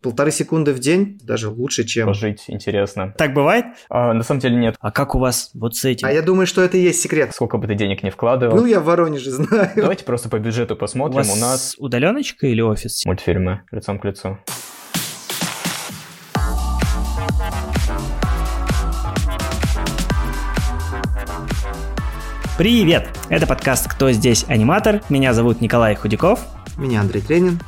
Полторы секунды в день даже лучше, чем... Пожить интересно. Так бывает? А, на самом деле нет. А как у вас вот с этим? А я думаю, что это и есть секрет. Сколько бы ты денег не вкладывал. Ну, я в Воронеже знаю. Давайте просто по бюджету посмотрим. У вас У нас удаленочка или офис? мультфильмы лицом к лицу. Привет! Это подкаст «Кто здесь аниматор?». Меня зовут Николай Худяков. Меня Андрей Тренин.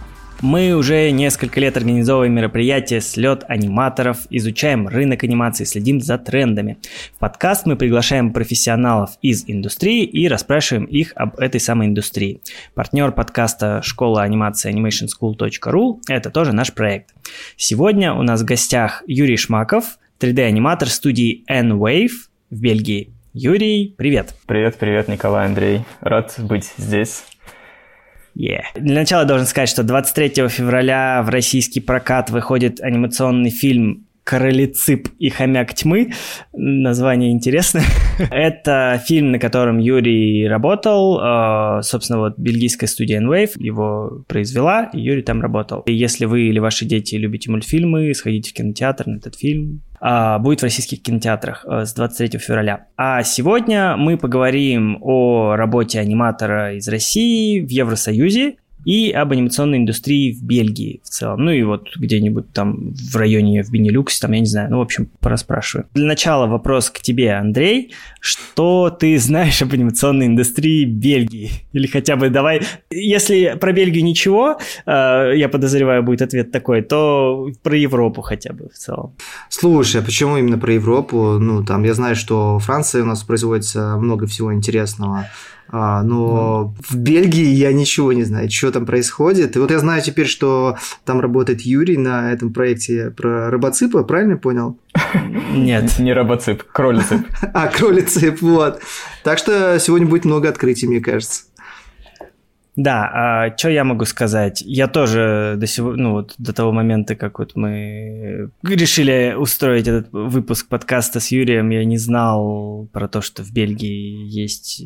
Мы уже несколько лет организовываем мероприятия «Слет аниматоров», изучаем рынок анимации, следим за трендами. В подкаст мы приглашаем профессионалов из индустрии и расспрашиваем их об этой самой индустрии. Партнер подкаста «Школа анимации animationschool.ru» – это тоже наш проект. Сегодня у нас в гостях Юрий Шмаков, 3D-аниматор студии N-Wave в Бельгии. Юрий, привет! Привет, привет, Николай, Андрей. Рад быть здесь. Yeah. Для начала должен сказать, что 23 февраля в российский прокат выходит анимационный фильм «Короли цып и хомяк тьмы». Название интересное. Это фильм, на котором Юрий работал. Э, Собственно, вот бельгийская студия N-Wave его произвела, и Юрий там работал. И если вы или ваши дети любите мультфильмы, сходите в кинотеатр на этот фильм. А, Будет в российских кинотеатрах э, с 23 февраля. А сегодня мы поговорим о работе аниматора из России в Евросоюзе и об анимационной индустрии в Бельгии в целом. Ну и вот где-нибудь там в районе в Бенилюксе, там, я не знаю, ну, в общем, пораспрашиваю. Для начала вопрос к тебе, Андрей. Что ты знаешь об анимационной индустрии Бельгии? Или хотя бы давай, если про Бельгию ничего, э, я подозреваю, будет ответ такой, то про Европу хотя бы в целом. Слушай, а почему именно про Европу? Ну, там, я знаю, что в Франции у нас производится много всего интересного. А, но в Бельгии я ничего не знаю, что там происходит. И вот я знаю теперь, что там работает Юрий на этом проекте про рыбоципа, правильно понял? Нет. Не робоцип, кролицып. А, кролицып, вот. Так что сегодня будет много открытий, мне кажется. Да, а что я могу сказать? Я тоже до сего, ну вот до того момента, как вот мы решили устроить этот выпуск подкаста с Юрием, я не знал про то, что в Бельгии есть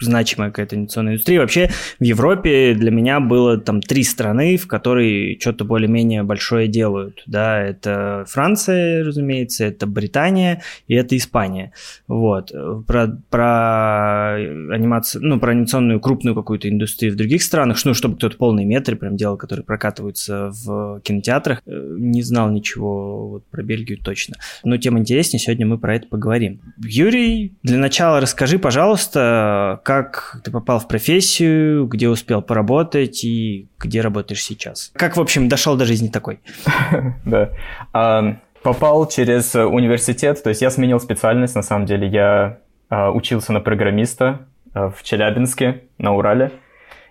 значимая какая-то анимационная индустрия. Вообще в Европе для меня было там три страны, в которые что-то более-менее большое делают. Да, это Франция, разумеется, это Британия и это Испания. Вот. Про, про анимацию, ну, про анимационную крупную какую-то индустрию в других странах, ну, чтобы кто-то полные метры прям делал, которые прокатываются в кинотеатрах, э, не знал ничего вот про Бельгию точно. Но тем интереснее, сегодня мы про это поговорим. Юрий, для начала расскажи, пожалуйста, как ты попал в профессию, где успел поработать и где работаешь сейчас. Как, в общем, дошел до жизни такой? Да. А, Попал через университет, то есть я сменил специальность, на самом деле. Я а, учился на программиста а, в Челябинске, на Урале.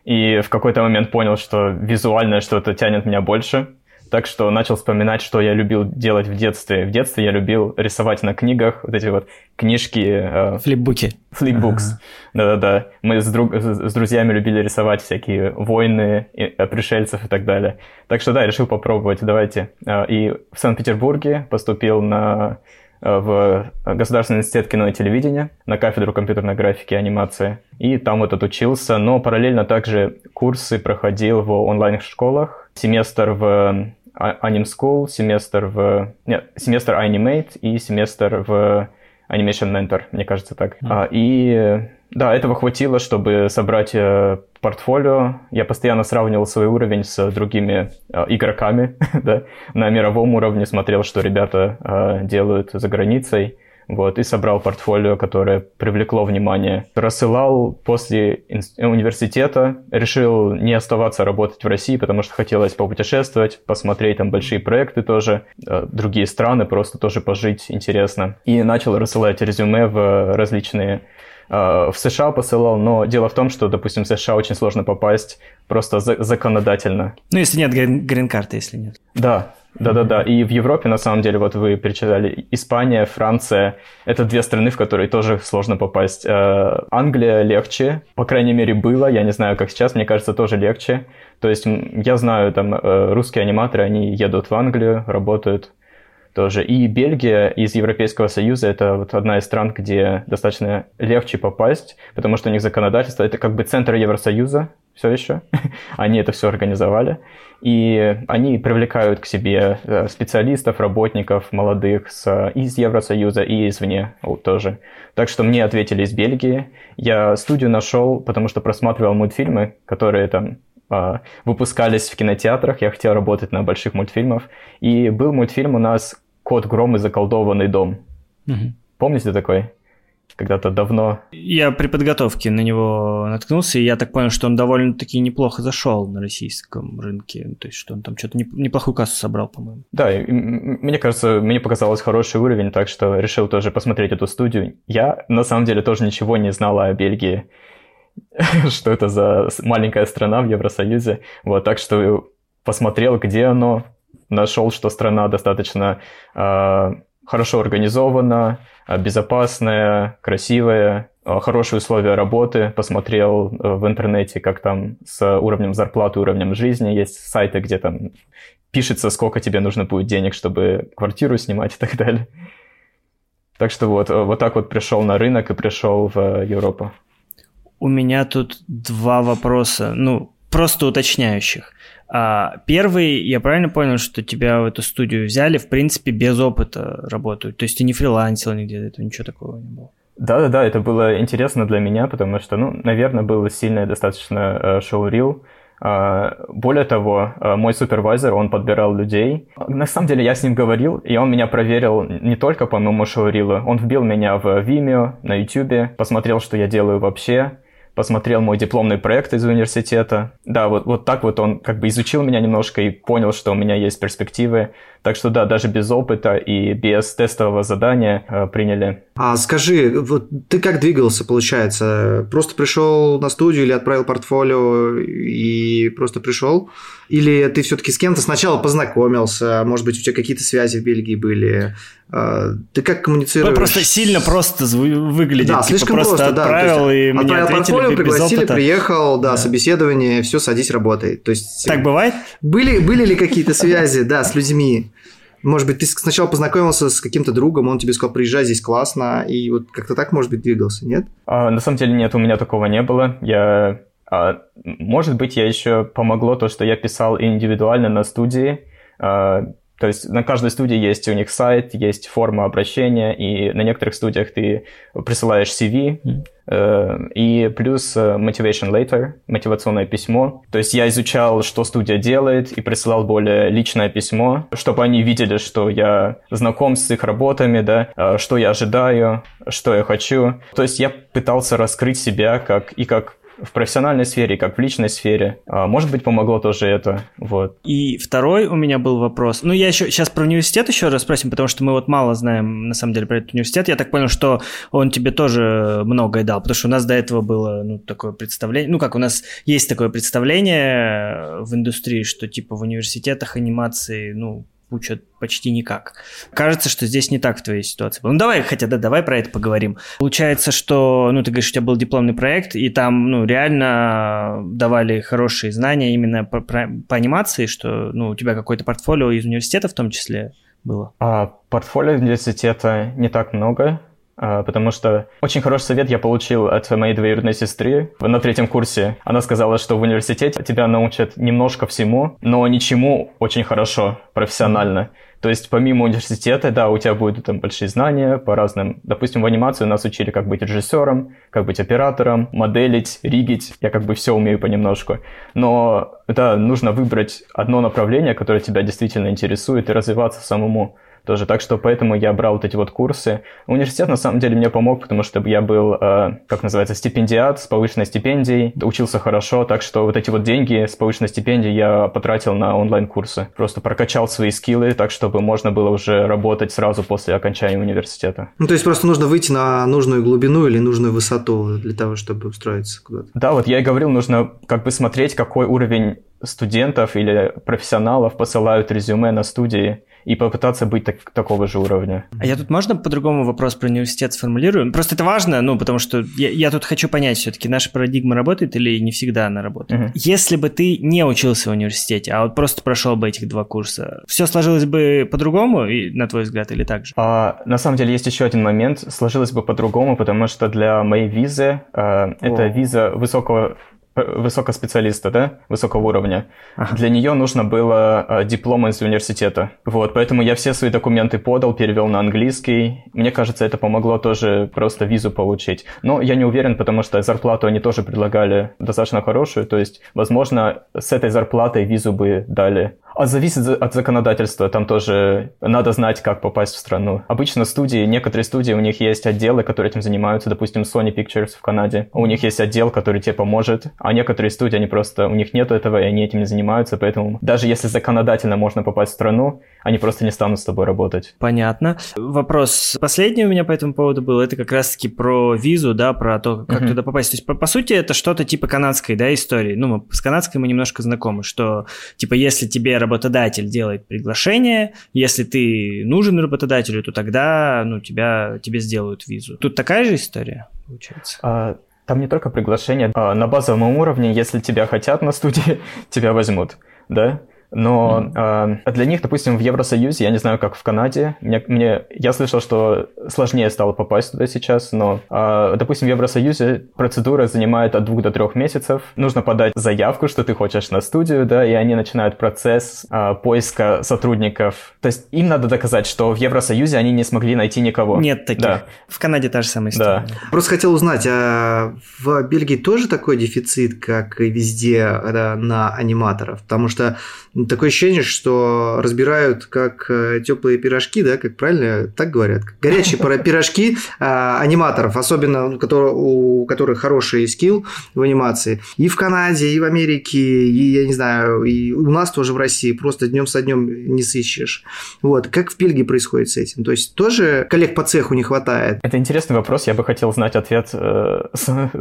И в какой-то момент понял, что визуальное что-то тянет меня больше. Так что начал вспоминать, что я любил делать в детстве. В детстве я любил рисовать на книгах, вот эти вот книжки, э, Флипбуки. флипбукс. Да-да-да. Мы с, друг- с друзьями любили рисовать всякие войны, и, э, пришельцев и так далее. Так что да, решил попробовать, давайте. Э, И в Санкт-Петербурге поступил на в Государственный институт кино и телевидения на кафедру компьютерной графики и анимации. И там вот отучился, но параллельно также курсы проходил в онлайн-школах. Семестр в а- Anim School, семестр в... Нет, семестр Animate и семестр в Animation Mentor, мне кажется так. А, и э, да, этого хватило, чтобы собрать э, портфолио. Я постоянно сравнивал свой уровень с другими э, игроками да, на мировом уровне, смотрел, что ребята э, делают за границей. Вот, и собрал портфолио, которое привлекло внимание. Рассылал после инс- университета, решил не оставаться работать в России, потому что хотелось попутешествовать, посмотреть там большие проекты тоже, э, другие страны, просто тоже пожить интересно. И начал рассылать резюме в различные э, в США посылал, но дело в том, что, допустим, в США очень сложно попасть просто за- законодательно. Ну, если нет грин- грин-карты, если нет. Да, да-да-да. И в Европе, на самом деле, вот вы перечисляли Испания, Франция. Это две страны, в которые тоже сложно попасть. Э, Англия легче, по крайней мере, было. Я не знаю, как сейчас, мне кажется, тоже легче. То есть я знаю, там, э, русские аниматоры, они едут в Англию, работают. Тоже. И Бельгия из Европейского Союза – это вот одна из стран, где достаточно легче попасть, потому что у них законодательство – это как бы центр Евросоюза все еще. они это все организовали. И они привлекают к себе э, специалистов, работников молодых с, из Евросоюза и извне тоже. Так что мне ответили из Бельгии. Я студию нашел, потому что просматривал мультфильмы, которые там а, выпускались в кинотеатрах. Я хотел работать на больших мультфильмах. И был мультфильм у нас «Кот Гром и заколдованный дом». Угу. Помните такой? когда-то давно. Я при подготовке на него наткнулся, и я так понял, что он довольно-таки неплохо зашел на российском рынке. То есть, что он там что-то неплохую кассу собрал, по-моему. Да, мне кажется, мне показалось хороший уровень, так что решил тоже посмотреть эту студию. Я, на самом деле, тоже ничего не знала о Бельгии, что это за маленькая страна в Евросоюзе. Вот, так что посмотрел, где оно, нашел, что страна достаточно э, хорошо организована, а, безопасная, красивая, а, хорошие условия работы. Посмотрел э, в интернете, как там с уровнем зарплаты, уровнем жизни. Есть сайты, где там пишется, сколько тебе нужно будет денег, чтобы квартиру снимать и так далее. Так что вот, э, вот так вот пришел на рынок и пришел в э, Европу. У меня тут два вопроса, ну, просто уточняющих. А, первый, я правильно понял, что тебя в эту студию взяли, в принципе, без опыта работают? То есть ты не фрилансил нигде, этого ничего такого не было? Да-да-да, это было интересно для меня, потому что, ну, наверное, было сильное достаточно э, шоу-рил. А, более того, э, мой супервайзер, он подбирал людей. На самом деле я с ним говорил, и он меня проверил не только по моему шоу-рилу, он вбил меня в Vimeo, на YouTube, посмотрел, что я делаю вообще, посмотрел мой дипломный проект из университета. Да, вот, вот так вот он как бы изучил меня немножко и понял, что у меня есть перспективы. Так что да, даже без опыта и без тестового задания э, приняли. А скажи, вот ты как двигался, получается? Просто пришел на студию или отправил портфолио и просто пришел? Или ты все-таки с кем-то сначала познакомился? Может быть, у тебя какие-то связи в Бельгии были? А, ты как коммуницируешь? Ну, просто сильно просто выглядит. Да, типа слишком просто, отправил, да. И отправил портфолио, пригласили, приехал, да, да, собеседование, все, садись, работай. То есть, так бывает? Были, были ли какие-то связи, да, с людьми? Может быть, ты сначала познакомился с каким-то другом, он тебе сказал, приезжай, здесь классно, и вот как-то так, может быть, двигался, нет? А, на самом деле нет, у меня такого не было. Я, а, может быть, я еще помогло то, что я писал индивидуально на студии, а, то есть на каждой студии есть у них сайт, есть форма обращения, и на некоторых студиях ты присылаешь CV, mm. э, и плюс э, motivation letter, мотивационное письмо. То есть я изучал, что студия делает, и присылал более личное письмо, чтобы они видели, что я знаком с их работами, да, э, что я ожидаю, что я хочу. То есть я пытался раскрыть себя как и как в профессиональной сфере, как в личной сфере. А, может быть, помогло тоже это. Вот. И второй у меня был вопрос. Ну, я еще сейчас про университет еще раз спросим, потому что мы вот мало знаем, на самом деле, про этот университет. Я так понял, что он тебе тоже многое дал, потому что у нас до этого было, ну, такое представление, ну, как у нас есть такое представление в индустрии, что, типа, в университетах анимации, ну, учат почти никак. Кажется, что здесь не так в твоей ситуации. Ну, давай, хотя да, давай про это поговорим. Получается, что, ну, ты говоришь, у тебя был дипломный проект, и там, ну, реально давали хорошие знания именно по, по, по анимации, что, ну, у тебя какое-то портфолио из университета в том числе было? А, портфолио университета не так много. А, потому что очень хороший совет я получил от моей двоюродной сестры на третьем курсе. Она сказала, что в университете тебя научат немножко всему, но ничему очень хорошо, профессионально. То есть помимо университета, да, у тебя будут там большие знания по разным... Допустим, в анимации нас учили, как быть режиссером, как быть оператором, моделить, ригить. Я как бы все умею понемножку. Но, да, нужно выбрать одно направление, которое тебя действительно интересует, и развиваться самому тоже. Так что поэтому я брал вот эти вот курсы. Университет на самом деле мне помог, потому что я был, э, как называется, стипендиат с повышенной стипендией, учился хорошо, так что вот эти вот деньги с повышенной стипендией я потратил на онлайн-курсы. Просто прокачал свои скиллы так, чтобы можно было уже работать сразу после окончания университета. Ну, то есть просто нужно выйти на нужную глубину или нужную высоту для того, чтобы устроиться куда-то. Да, вот я и говорил, нужно как бы смотреть, какой уровень студентов или профессионалов посылают резюме на студии и попытаться быть так, такого же уровня. А я тут можно по-другому вопрос про университет сформулирую? Просто это важно, ну, потому что я, я тут хочу понять все-таки, наша парадигма работает или не всегда она работает. Угу. Если бы ты не учился в университете, а вот просто прошел бы этих два курса, все сложилось бы по-другому, на твой взгляд, или так же? А, на самом деле есть еще один момент. Сложилось бы по-другому, потому что для моей визы э, это виза высокого высокоспециалиста, да, высокого уровня. Ага. Для нее нужно было э, диплом из университета. Вот, поэтому я все свои документы подал, перевел на английский. Мне кажется, это помогло тоже просто визу получить. Но я не уверен, потому что зарплату они тоже предлагали достаточно хорошую. То есть, возможно, с этой зарплатой визу бы дали. А зависит от законодательства, там тоже надо знать, как попасть в страну. Обычно студии, некоторые студии, у них есть отделы, которые этим занимаются, допустим, Sony Pictures в Канаде. У них есть отдел, который тебе поможет, а некоторые студии, они просто, у них нет этого, и они этим не занимаются, поэтому даже если законодательно можно попасть в страну, они просто не станут с тобой работать. Понятно. Вопрос последний у меня по этому поводу был, это как раз-таки про визу, да, про то, как uh-huh. туда попасть. То есть, по, по сути, это что-то типа канадской, да, истории. Ну, мы, с канадской мы немножко знакомы, что, типа, если тебе работодатель делает приглашение, если ты нужен работодателю, то тогда, ну, тебя, тебе сделают визу. Тут такая же история, получается? А, там не только приглашение. А, на базовом уровне, если тебя хотят на студии, тебя возьмут, да? Но mm-hmm. э, для них, допустим, в Евросоюзе, я не знаю, как в Канаде, мне, мне, я слышал, что сложнее стало попасть туда сейчас, но, э, допустим, в Евросоюзе процедура занимает от двух до трех месяцев. Нужно подать заявку, что ты хочешь на студию, да, и они начинают процесс э, поиска сотрудников. То есть им надо доказать, что в Евросоюзе они не смогли найти никого. Нет таких. Да. В Канаде та же самая история. Да. Просто хотел узнать, а в Бельгии тоже такой дефицит, как и везде на аниматоров? Потому что такое ощущение, что разбирают как э, теплые пирожки, да, как правильно так говорят, горячие пирожки а, аниматоров, особенно у которых хороший скилл в анимации. И в Канаде, и в Америке, и, я не знаю, и у нас тоже в России просто днем со днем не сыщешь. Вот. Как в Бельгии происходит с этим? То есть тоже коллег по цеху не хватает? Это интересный вопрос, я бы хотел знать ответ э,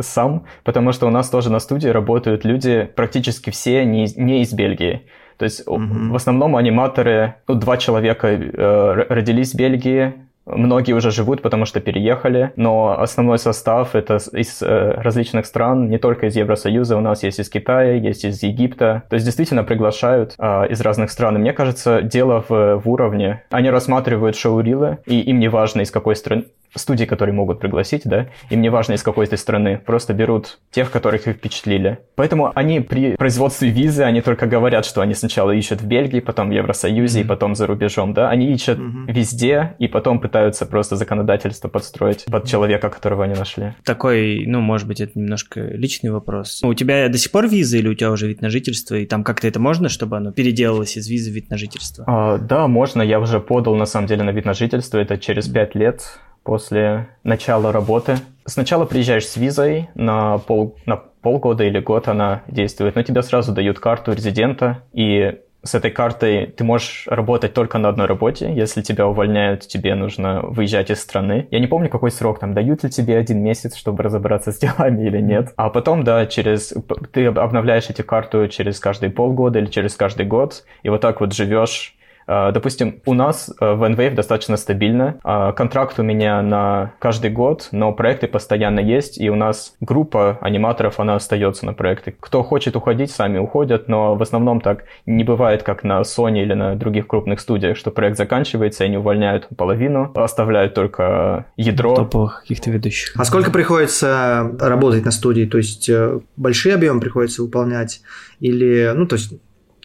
сам, потому что у нас тоже на студии работают люди, практически все не, не из Бельгии. То есть mm-hmm. в основном аниматоры, ну, два человека э, родились в Бельгии, Многие уже живут, потому что переехали, но основной состав это из э, различных стран, не только из Евросоюза, у нас есть из Китая, есть из Египта. То есть действительно приглашают э, из разных стран. И мне кажется, дело в, в уровне. Они рассматривают шоу-рилы, и им не важно, из какой страны, студии, которые могут пригласить, да, им не важно из какой то страны, просто берут тех, которых их впечатлили. Поэтому они при производстве визы, они только говорят, что они сначала ищут в Бельгии, потом в Евросоюзе mm-hmm. и потом за рубежом, да, они ищут mm-hmm. везде и потом пытаются просто законодательство подстроить под человека, которого они нашли. Такой, ну, может быть, это немножко личный вопрос. У тебя до сих пор виза или у тебя уже вид на жительство, и там как-то это можно, чтобы оно переделалось из визы в вид на жительство? А, да, можно, я уже подал, на самом деле, на вид на жительство, это через пять лет после начала работы. Сначала приезжаешь с визой на, пол, на полгода или год она действует, но тебе сразу дают карту резидента, и с этой картой ты можешь работать только на одной работе. Если тебя увольняют, тебе нужно выезжать из страны. Я не помню, какой срок там. Дают ли тебе один месяц, чтобы разобраться с делами или нет. А потом, да, через... Ты обновляешь эти карту через каждые полгода или через каждый год. И вот так вот живешь допустим, у нас э, в Enwave достаточно стабильно. А, контракт у меня на каждый год, но проекты постоянно есть, и у нас группа аниматоров, она остается на проекты. Кто хочет уходить, сами уходят, но в основном так не бывает, как на Sony или на других крупных студиях, что проект заканчивается, и они увольняют половину, оставляют только ядро. Топовых каких-то ведущих. А сколько приходится работать на студии? То есть э, большие объемы приходится выполнять? Или, ну, то есть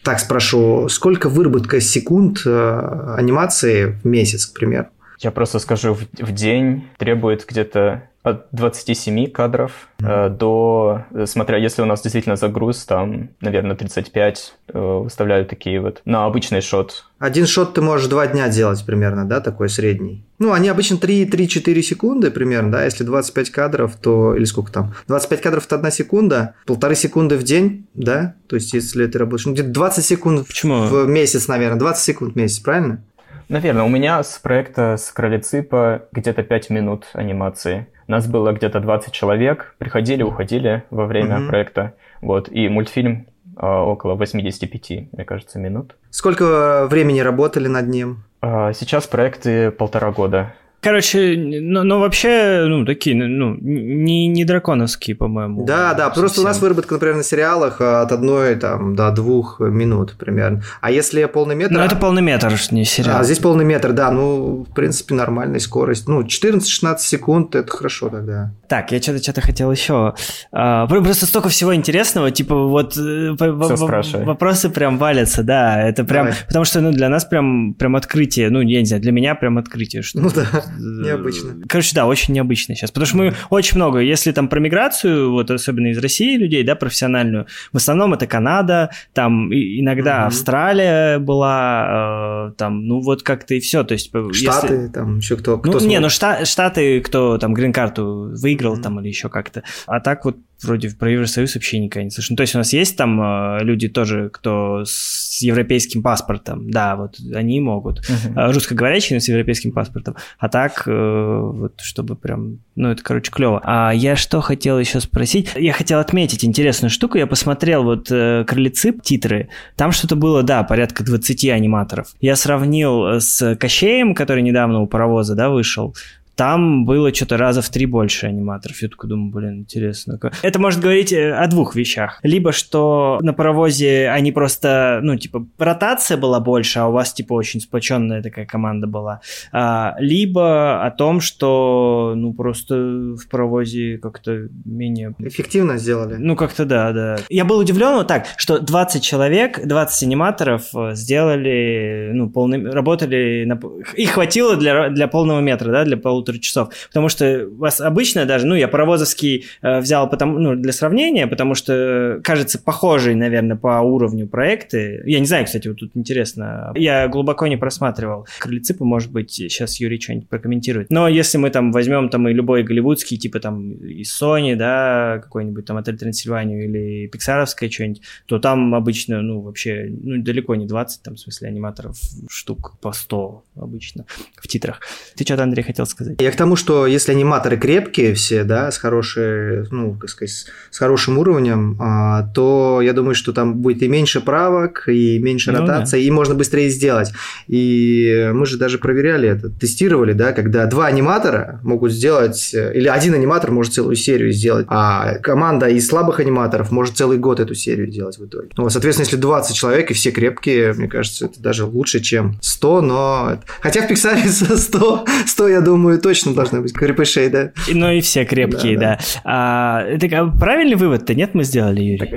так спрошу, сколько выработка секунд э, анимации в месяц, к примеру? Я просто скажу, в, в день требует где-то от 27 кадров mm-hmm. до, смотря, если у нас действительно загруз, там, наверное, 35 э, выставляют такие вот на обычный шот. Один шот ты можешь два дня делать примерно, да, такой средний? Ну, они обычно 3-4 секунды примерно, да, если 25 кадров, то, или сколько там, 25 кадров это одна секунда, полторы секунды в день, да, то есть если ты работаешь, ну, где-то 20 секунд Почему? в месяц, наверное, 20 секунд в месяц, правильно? Наверное, у меня с проекта с Кролиципа где-то 5 минут анимации. Нас было где-то 20 человек, приходили, уходили во время mm-hmm. проекта. Вот, и мультфильм около 85, мне кажется, минут. Сколько времени работали над ним? Сейчас проекты полтора года. Короче, ну, ну вообще, ну, такие, ну, не, не драконовские, по-моему. Да, да, совсем. просто у нас выработка, например, на сериалах от одной там до двух минут примерно. А если полный метр... Ну, это полный метр, не сериал. А здесь полный метр, да, ну, в принципе, нормальная скорость. Ну, 14-16 секунд, это хорошо тогда. Так, я что-то что хотел еще. А, просто столько всего интересного, типа вот э, Все вопросы прям валятся, да, это прям, Давай. потому что, ну, для нас прям, прям открытие, ну, я не знаю, для меня прям открытие. Что ну, да Необычно. Короче, да, очень необычно сейчас. Потому что мы очень много, если там про миграцию, вот особенно из России людей, да, профессиональную, в основном это Канада, там иногда. Австралия была, э, там, ну вот как-то и все. То есть, Штаты, если... там еще кто, кто Ну, не, ну Штаты, кто там грин-карту выиграл там или еще как-то. А так вот вроде про Евросоюз вообще никогда не слышно. Ну, то есть у нас есть там э, люди тоже, кто с европейским паспортом, да, вот они могут. Uh-huh. Русскоговорящие, но с европейским паспортом. А так, э, вот чтобы прям, ну, это, короче, клево. А я что хотел еще спросить? Я хотел отметить интересную штуку. Я посмотрел вот э, «Крыльцы», титры. Там что-то было, да, порядка 20 аниматоров. Я сравнил с Кощеем, который недавно у паровоза, да, вышел. Там было что-то раза в три больше аниматоров. Я такой думаю, блин, интересно. Это может говорить э, о двух вещах. Либо, что на паровозе они просто, ну, типа, ротация была больше, а у вас, типа, очень сплоченная такая команда была. А, либо о том, что, ну, просто в паровозе как-то менее... Эффективно сделали. Ну, как-то да, да. Я был удивлен вот так, что 20 человек, 20 аниматоров э, сделали, ну, полный... работали... На... Их хватило для, для полного метра, да, для полутора полутора часов. Потому что у вас обычно даже, ну, я паровозовский э, взял потому, ну, для сравнения, потому что, кажется, похожий, наверное, по уровню проекты. Я не знаю, кстати, вот тут интересно. Я глубоко не просматривал. Крыльципы, может быть, сейчас Юрий что-нибудь прокомментирует. Но если мы там возьмем там и любой голливудский, типа там и Sony, да, какой-нибудь там Отель Трансильванию или Пиксаровское что-нибудь, то там обычно, ну, вообще, ну, далеко не 20, там, в смысле, аниматоров штук по 100 обычно в титрах. Ты что-то, Андрей, хотел сказать? Я к тому, что если аниматоры крепкие все, да, с хорошей, ну, как сказать, с хорошим уровнем, а, то я думаю, что там будет и меньше правок, и меньше ну, ротации, да. и можно быстрее сделать. И мы же даже проверяли это, тестировали, да, когда два аниматора могут сделать, или один аниматор может целую серию сделать, а команда из слабых аниматоров может целый год эту серию делать в итоге. Ну, соответственно, если 20 человек и все крепкие, мне кажется, это даже лучше, чем 100, но... Хотя в Pixar 100, 100, я думаю, точно должны быть крепышей, да. Ну и все крепкие, да. да. А, так, а правильный вывод-то нет мы сделали, Юрий? Так,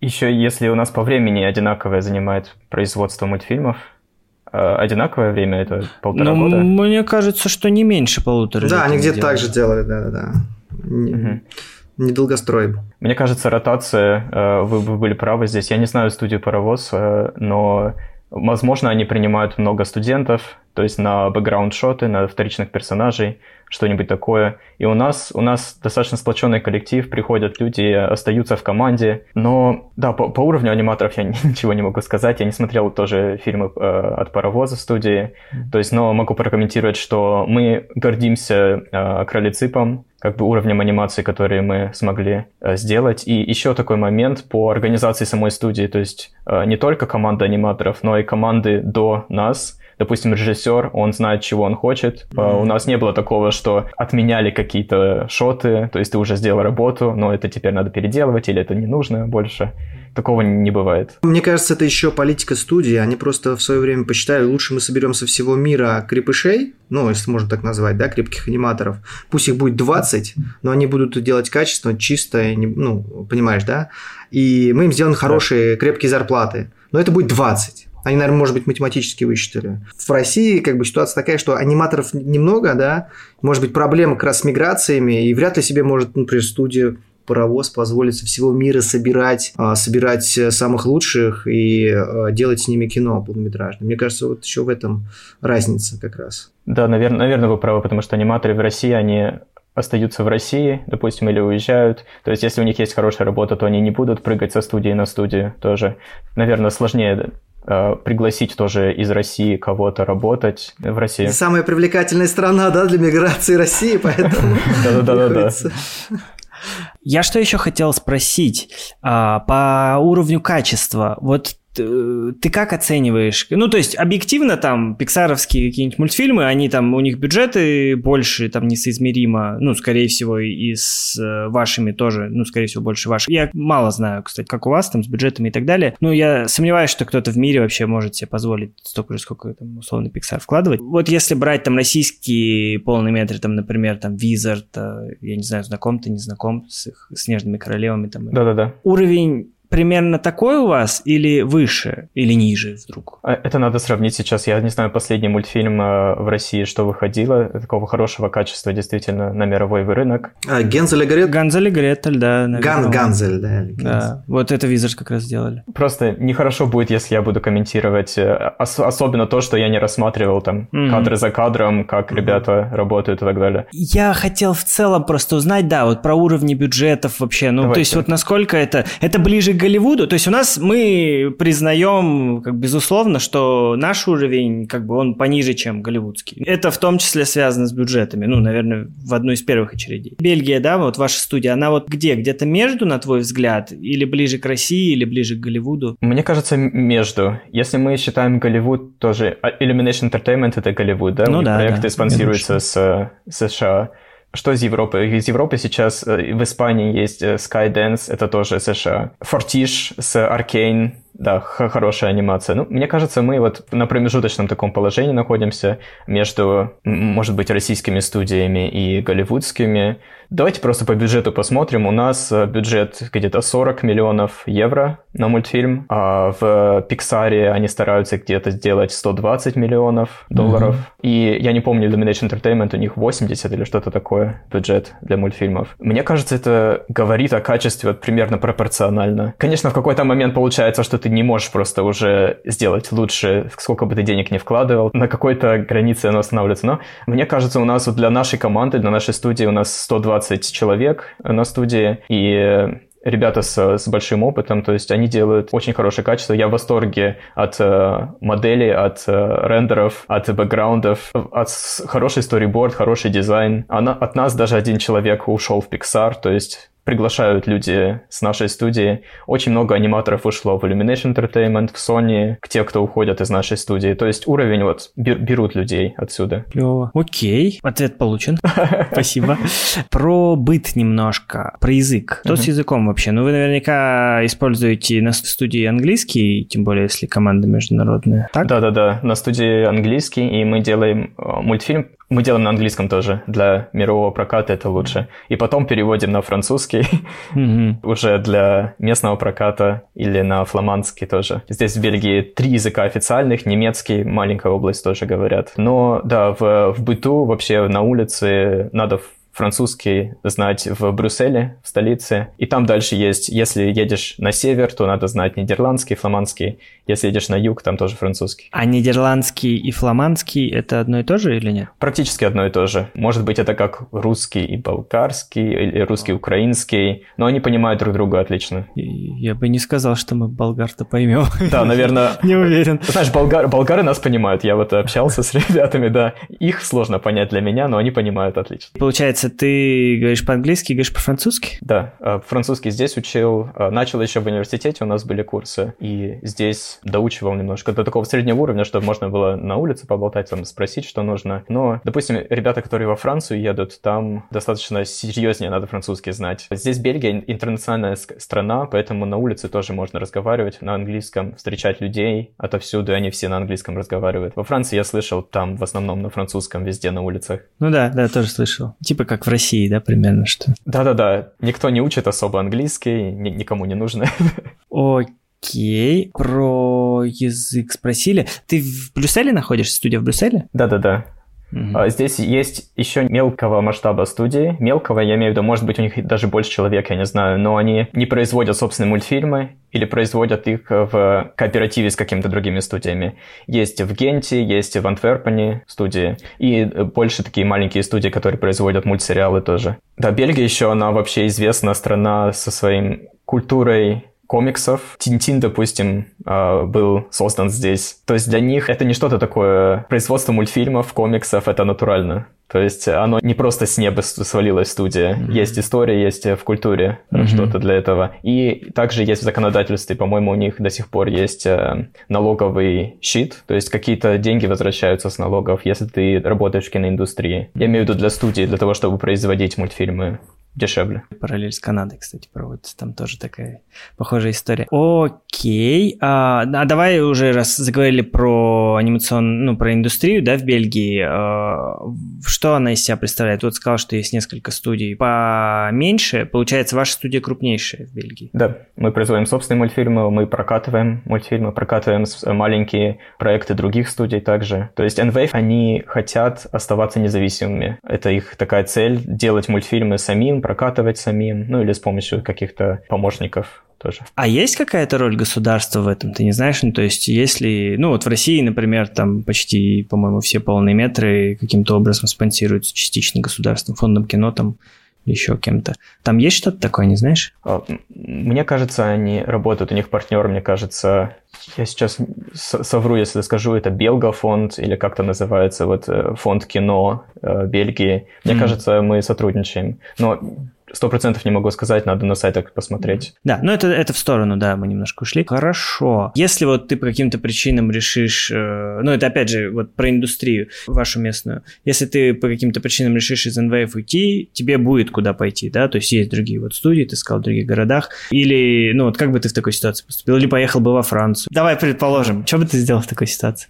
еще если у нас по времени одинаковое занимает производство мультфильмов, а, одинаковое время это полтора ну, года? Мне кажется, что не меньше полутора Да, они где-то так же делали, да-да-да. Угу. Недолгострой. Мне кажется, ротация, э, вы, вы были правы здесь. Я не знаю студию «Паровоз», э, но Возможно, они принимают много студентов, то есть на бэкграунд-шоты, на вторичных персонажей, что-нибудь такое. И у нас, у нас достаточно сплоченный коллектив, приходят люди, остаются в команде. Но, да, по, по уровню аниматоров я ничего не могу сказать. Я не смотрел тоже фильмы э, от Паровоза студии. То есть, но могу прокомментировать, что мы гордимся э, Кролиципом, как бы уровнем анимации, которые мы смогли э, сделать. И еще такой момент по организации самой студии, то есть э, не только команда аниматоров, но и команды до нас. Допустим, режиссер, он знает, чего он хочет. Mm-hmm. У нас не было такого, что отменяли какие-то шоты, то есть ты уже сделал работу, но это теперь надо переделывать или это не нужно больше. Такого не бывает. Мне кажется, это еще политика студии. Они просто в свое время посчитали, лучше мы соберем со всего мира крепышей, ну, если можно так назвать, да, крепких аниматоров. Пусть их будет 20, но они будут делать качественно, чисто, ну, понимаешь, да? И мы им сделаем хорошие, крепкие зарплаты. Но это будет 20. Они, наверное, может быть, математически высчитали. В России как бы ситуация такая, что аниматоров немного, да, может быть, проблема как раз с миграциями, и вряд ли себе может, например, студия паровоз позволит со всего мира собирать, а, собирать самых лучших и а, делать с ними кино полнометражное. Мне кажется, вот еще в этом разница как раз. Да, наверное, наверное, вы правы, потому что аниматоры в России, они остаются в России, допустим, или уезжают. То есть, если у них есть хорошая работа, то они не будут прыгать со студии на студию тоже. Наверное, сложнее э, пригласить тоже из России кого-то работать в России. Самая привлекательная страна, да, для миграции России, поэтому... Да-да-да. Я что еще хотел спросить а, по уровню качества. Вот Э, ты как оцениваешь? Ну, то есть, объективно там пиксаровские какие-нибудь мультфильмы, они там, у них бюджеты больше, там, несоизмеримо, ну, скорее всего, и с э, вашими тоже, ну, скорее всего, больше ваших. Я мало знаю, кстати, как у вас там с бюджетами и так далее. Но я сомневаюсь, что кто-то в мире вообще может себе позволить столько же, сколько там условно Pixar вкладывать. Вот если брать там российские полные метры, там, например, там, Wizard, э, я не знаю, знаком ты, не знаком с их снежными королевами там. Да-да-да. Уровень примерно такой у вас или выше, или ниже вдруг? А, это надо сравнить сейчас. Я не знаю, последний мультфильм э, в России, что выходило, такого хорошего качества действительно на мировой рынок. А, Гензель и Гретель? Ганзель и Гретель, да. Ган, Ганзель, да. Да, вот это Визард как раз сделали. Просто нехорошо будет, если я буду комментировать, э, ос- особенно то, что я не рассматривал там mm-hmm. кадры за кадром, как mm-hmm. ребята работают и так далее. Я хотел в целом просто узнать, да, вот про уровни бюджетов вообще, ну, Давайте. то есть вот насколько это, это ближе Голливуду, то есть у нас мы признаем, как безусловно, что наш уровень, как бы он пониже, чем голливудский. Это в том числе связано с бюджетами, ну, наверное, в одной из первых очередей. Бельгия, да, вот ваша студия, она вот где? Где-то между, на твой взгляд? Или ближе к России, или ближе к Голливуду? Мне кажется, между. Если мы считаем Голливуд тоже... А, Illumination Entertainment — это Голливуд, да? Ну да, Проекты да, спонсируются с США. Что из Европы? Из Европы сейчас э, в Испании есть э, Skydance, это тоже США. Fortiche с Arcane, да, хорошая анимация. Ну, мне кажется, мы вот на промежуточном таком положении находимся между, может быть, российскими студиями и голливудскими. Давайте просто по бюджету посмотрим. У нас э, бюджет где-то 40 миллионов евро на мультфильм, а в Pixar они стараются где-то сделать 120 миллионов долларов. Mm-hmm. И я не помню, Illumination Entertainment, у них 80 или что-то такое бюджет для мультфильмов. Мне кажется, это говорит о качестве вот примерно пропорционально. Конечно, в какой-то момент получается, что ты не можешь просто уже сделать лучше, сколько бы ты денег не вкладывал. На какой-то границе оно останавливается. Но мне кажется, у нас вот для нашей команды, для нашей студии у нас 120 человек на студии, и ребята с, с большим опытом, то есть они делают очень хорошее качество. Я в восторге от э, моделей, от э, рендеров, от бэкграундов, от хороший сториборд, хороший дизайн. Она, от нас даже один человек ушел в Pixar, то есть приглашают люди с нашей студии. Очень много аниматоров ушло в Illumination Entertainment, в Sony, к те, кто уходят из нашей студии. То есть уровень вот берут людей отсюда. Клево. Окей, ответ получен. Спасибо. Про быт немножко, про язык. Что с языком вообще? Ну, вы наверняка используете на студии английский, тем более, если команда международная. Так? Да-да-да, на студии английский, и мы делаем э, мультфильм мы делаем на английском тоже. Для мирового проката это лучше. И потом переводим на французский mm-hmm. уже для местного проката или на фламандский тоже. Здесь в Бельгии три языка официальных, немецкий, маленькая область тоже говорят. Но да, в, в быту вообще на улице надо французский знать в Брюсселе, в столице. И там дальше есть, если едешь на север, то надо знать нидерландский, фламандский. Если едешь на юг, там тоже французский. А нидерландский и фламандский это одно и то же или нет? Практически одно и то же. Может быть, это как русский и болгарский, или русский и украинский, но они понимают друг друга отлично. Я бы не сказал, что мы болгар-то поймем. Да, наверное. Не уверен. Знаешь, болгар, болгары нас понимают. Я вот общался с ребятами, да. Их сложно понять для меня, но они понимают отлично. Получается, ты говоришь по-английски, говоришь по-французски? Да, э, французский здесь учил, э, начал еще в университете, у нас были курсы, и здесь доучивал немножко до такого среднего уровня, чтобы можно было на улице поболтать, там, спросить, что нужно. Но, допустим, ребята, которые во Францию едут, там достаточно серьезнее надо французский знать. Здесь Бельгия интернациональная страна, поэтому на улице тоже можно разговаривать на английском, встречать людей отовсюду, и они все на английском разговаривают. Во Франции я слышал, там в основном на французском везде на улицах. Ну да, да, тоже слышал. Типа как как в России, да, примерно что? Да-да-да, никто не учит особо английский, ни- никому не нужно. Окей, про язык спросили. Ты в Брюсселе находишься, студия в Брюсселе? Да-да-да. Uh-huh. Здесь есть еще мелкого масштаба студии. Мелкого, я имею в виду, может быть, у них даже больше человек, я не знаю, но они не производят собственные мультфильмы или производят их в кооперативе с какими-то другими студиями. Есть в Генте, есть в Антверпене студии, и больше такие маленькие студии, которые производят мультсериалы тоже. Да, Бельгия еще, она вообще известна страна со своим культурой комиксов. Тинтин, допустим, а, был создан здесь. То есть для них это не что-то такое. Производство мультфильмов, комиксов — это натурально. То есть оно не просто с неба свалилась студия. Mm-hmm. Есть история, есть в культуре mm-hmm. что-то для этого. И также есть в законодательстве, по-моему, у них до сих пор есть э, налоговый щит. То есть какие-то деньги возвращаются с налогов, если ты работаешь в киноиндустрии. Я имею в виду для студии, для того, чтобы производить мультфильмы дешевле. Параллель с Канадой, кстати, проводится. Там тоже такая похожая история. Окей. А, а давай уже раз заговорили про анимационную, ну, про индустрию, да, в Бельгии. А, что она из себя представляет? Вот сказал, что есть несколько студий поменьше. Получается, ваша студия крупнейшая в Бельгии. Да, мы производим собственные мультфильмы, мы прокатываем мультфильмы, прокатываем маленькие проекты других студий также. То есть NVAVE, они хотят оставаться независимыми. Это их такая цель, делать мультфильмы самим, прокатывать самим, ну или с помощью каких-то помощников тоже. А есть какая-то роль государства в этом, ты не знаешь? Ну, то есть, если, ну, вот в России, например, там почти, по-моему, все полные метры каким-то образом спонсируются частично государством, фондом кино, там, еще кем-то. Там есть что-то такое, не знаешь? А, мне кажется, они работают, у них партнер, мне кажется, я сейчас совру, если скажу, это Белгафонд или как-то называется, вот э, фонд кино э, Бельгии. Мне mm. кажется, мы сотрудничаем. Но Сто процентов не могу сказать, надо на сайтах посмотреть. Да, ну это, это в сторону, да, мы немножко ушли. Хорошо. Если вот ты по каким-то причинам решишь, э, ну это опять же вот про индустрию вашу местную, если ты по каким-то причинам решишь из НВФ уйти, тебе будет куда пойти, да, то есть есть другие вот студии, ты сказал в других городах, или, ну вот как бы ты в такой ситуации поступил, или поехал бы во Францию. Давай предположим, что бы ты сделал в такой ситуации?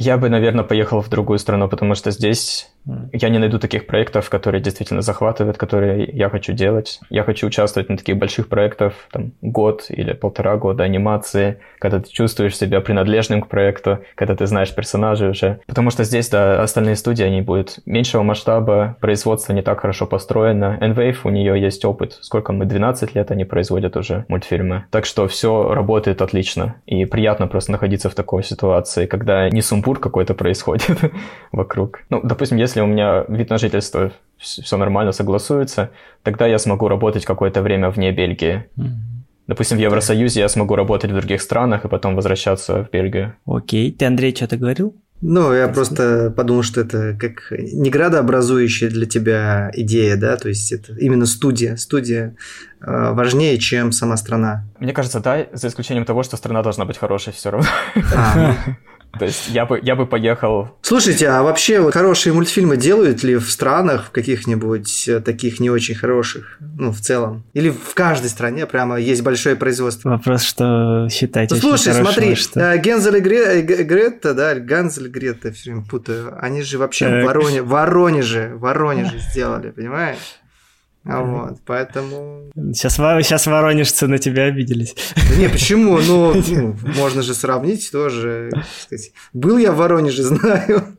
Я бы, наверное, поехал в другую страну, потому что здесь я не найду таких проектов, которые действительно захватывают, которые я хочу делать. Я хочу участвовать на таких больших проектах, там, год или полтора года анимации, когда ты чувствуешь себя принадлежным к проекту, когда ты знаешь персонажей уже. Потому что здесь, да, остальные студии, они будут меньшего масштаба, производство не так хорошо построено. Enwave, у нее есть опыт. Сколько мы, 12 лет они производят уже мультфильмы. Так что все работает отлично. И приятно просто находиться в такой ситуации, когда не сумбур какой-то происходит вокруг. Ну, допустим, если если у меня вид на жительство все нормально согласуется, тогда я смогу работать какое-то время вне Бельгии. Допустим, в Евросоюзе я смогу работать в других странах и потом возвращаться в Бельгию. Окей. Ты, Андрей, что-то говорил? Ну, я просто подумал, что это как не градообразующая для тебя идея, да, то есть это именно студия. Студия э, важнее, чем сама страна. Мне кажется, да, за исключением того, что страна должна быть хорошей все равно. А. То есть я бы, я бы поехал... Слушайте, а вообще вот хорошие мультфильмы делают ли в странах в каких-нибудь э, таких не очень хороших, ну, в целом? Или в каждой стране прямо есть большое производство? Вопрос, что считать ну, Слушай, смотри, что... Э, Гензель и Гре... Э, Гретта, да, Ганзель и Гретта, все время путаю, они же вообще в Вороне... Воронеже, Воронеже сделали, понимаешь? А вот, поэтому... Сейчас, сейчас воронежцы на тебя обиделись. Да не, почему? Ну, ну, можно же сравнить тоже. Сказать. Был я в Воронеже, знаю.